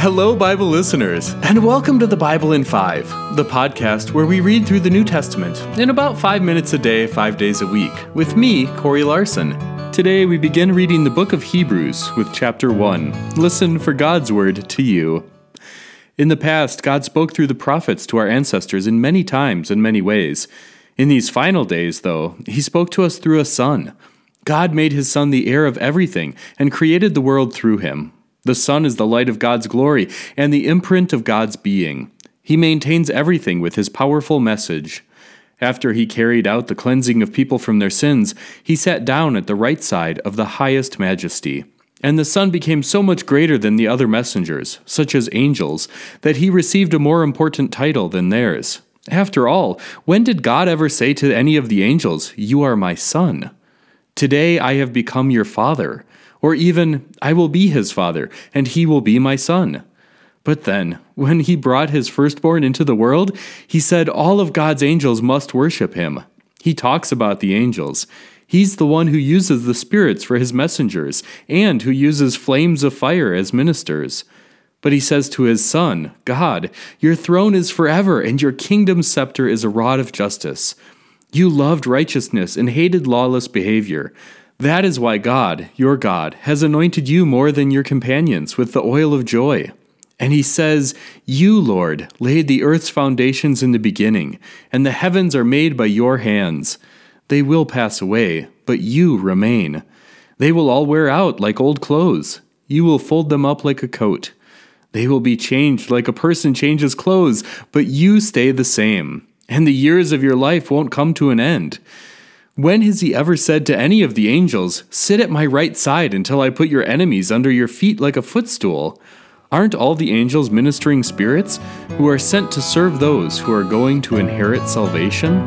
Hello, Bible listeners, and welcome to the Bible in Five, the podcast where we read through the New Testament in about five minutes a day, five days a week, with me, Corey Larson. Today we begin reading the book of Hebrews with chapter 1. Listen for God's word to you. In the past, God spoke through the prophets to our ancestors in many times and many ways. In these final days, though, He spoke to us through a Son. God made His Son the heir of everything and created the world through Him. The Son is the light of God's glory and the imprint of God's being. He maintains everything with his powerful message. After he carried out the cleansing of people from their sins, he sat down at the right side of the highest majesty. And the Son became so much greater than the other messengers, such as angels, that he received a more important title than theirs. After all, when did God ever say to any of the angels, You are my Son? Today I have become your Father. Or even, I will be his father, and he will be my son. But then, when he brought his firstborn into the world, he said all of God's angels must worship him. He talks about the angels. He's the one who uses the spirits for his messengers, and who uses flames of fire as ministers. But he says to his son, God, your throne is forever, and your kingdom's scepter is a rod of justice. You loved righteousness and hated lawless behavior. That is why God, your God, has anointed you more than your companions with the oil of joy. And he says, You, Lord, laid the earth's foundations in the beginning, and the heavens are made by your hands. They will pass away, but you remain. They will all wear out like old clothes. You will fold them up like a coat. They will be changed like a person changes clothes, but you stay the same, and the years of your life won't come to an end. When has he ever said to any of the angels, Sit at my right side until I put your enemies under your feet like a footstool? Aren't all the angels ministering spirits who are sent to serve those who are going to inherit salvation?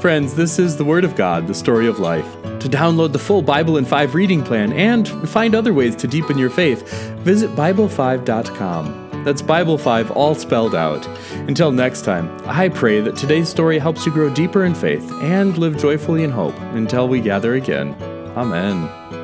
Friends, this is the Word of God, the story of life. To download the full Bible in 5 reading plan and find other ways to deepen your faith, visit Bible5.com. That's Bible 5 all spelled out. Until next time, I pray that today's story helps you grow deeper in faith and live joyfully in hope until we gather again. Amen.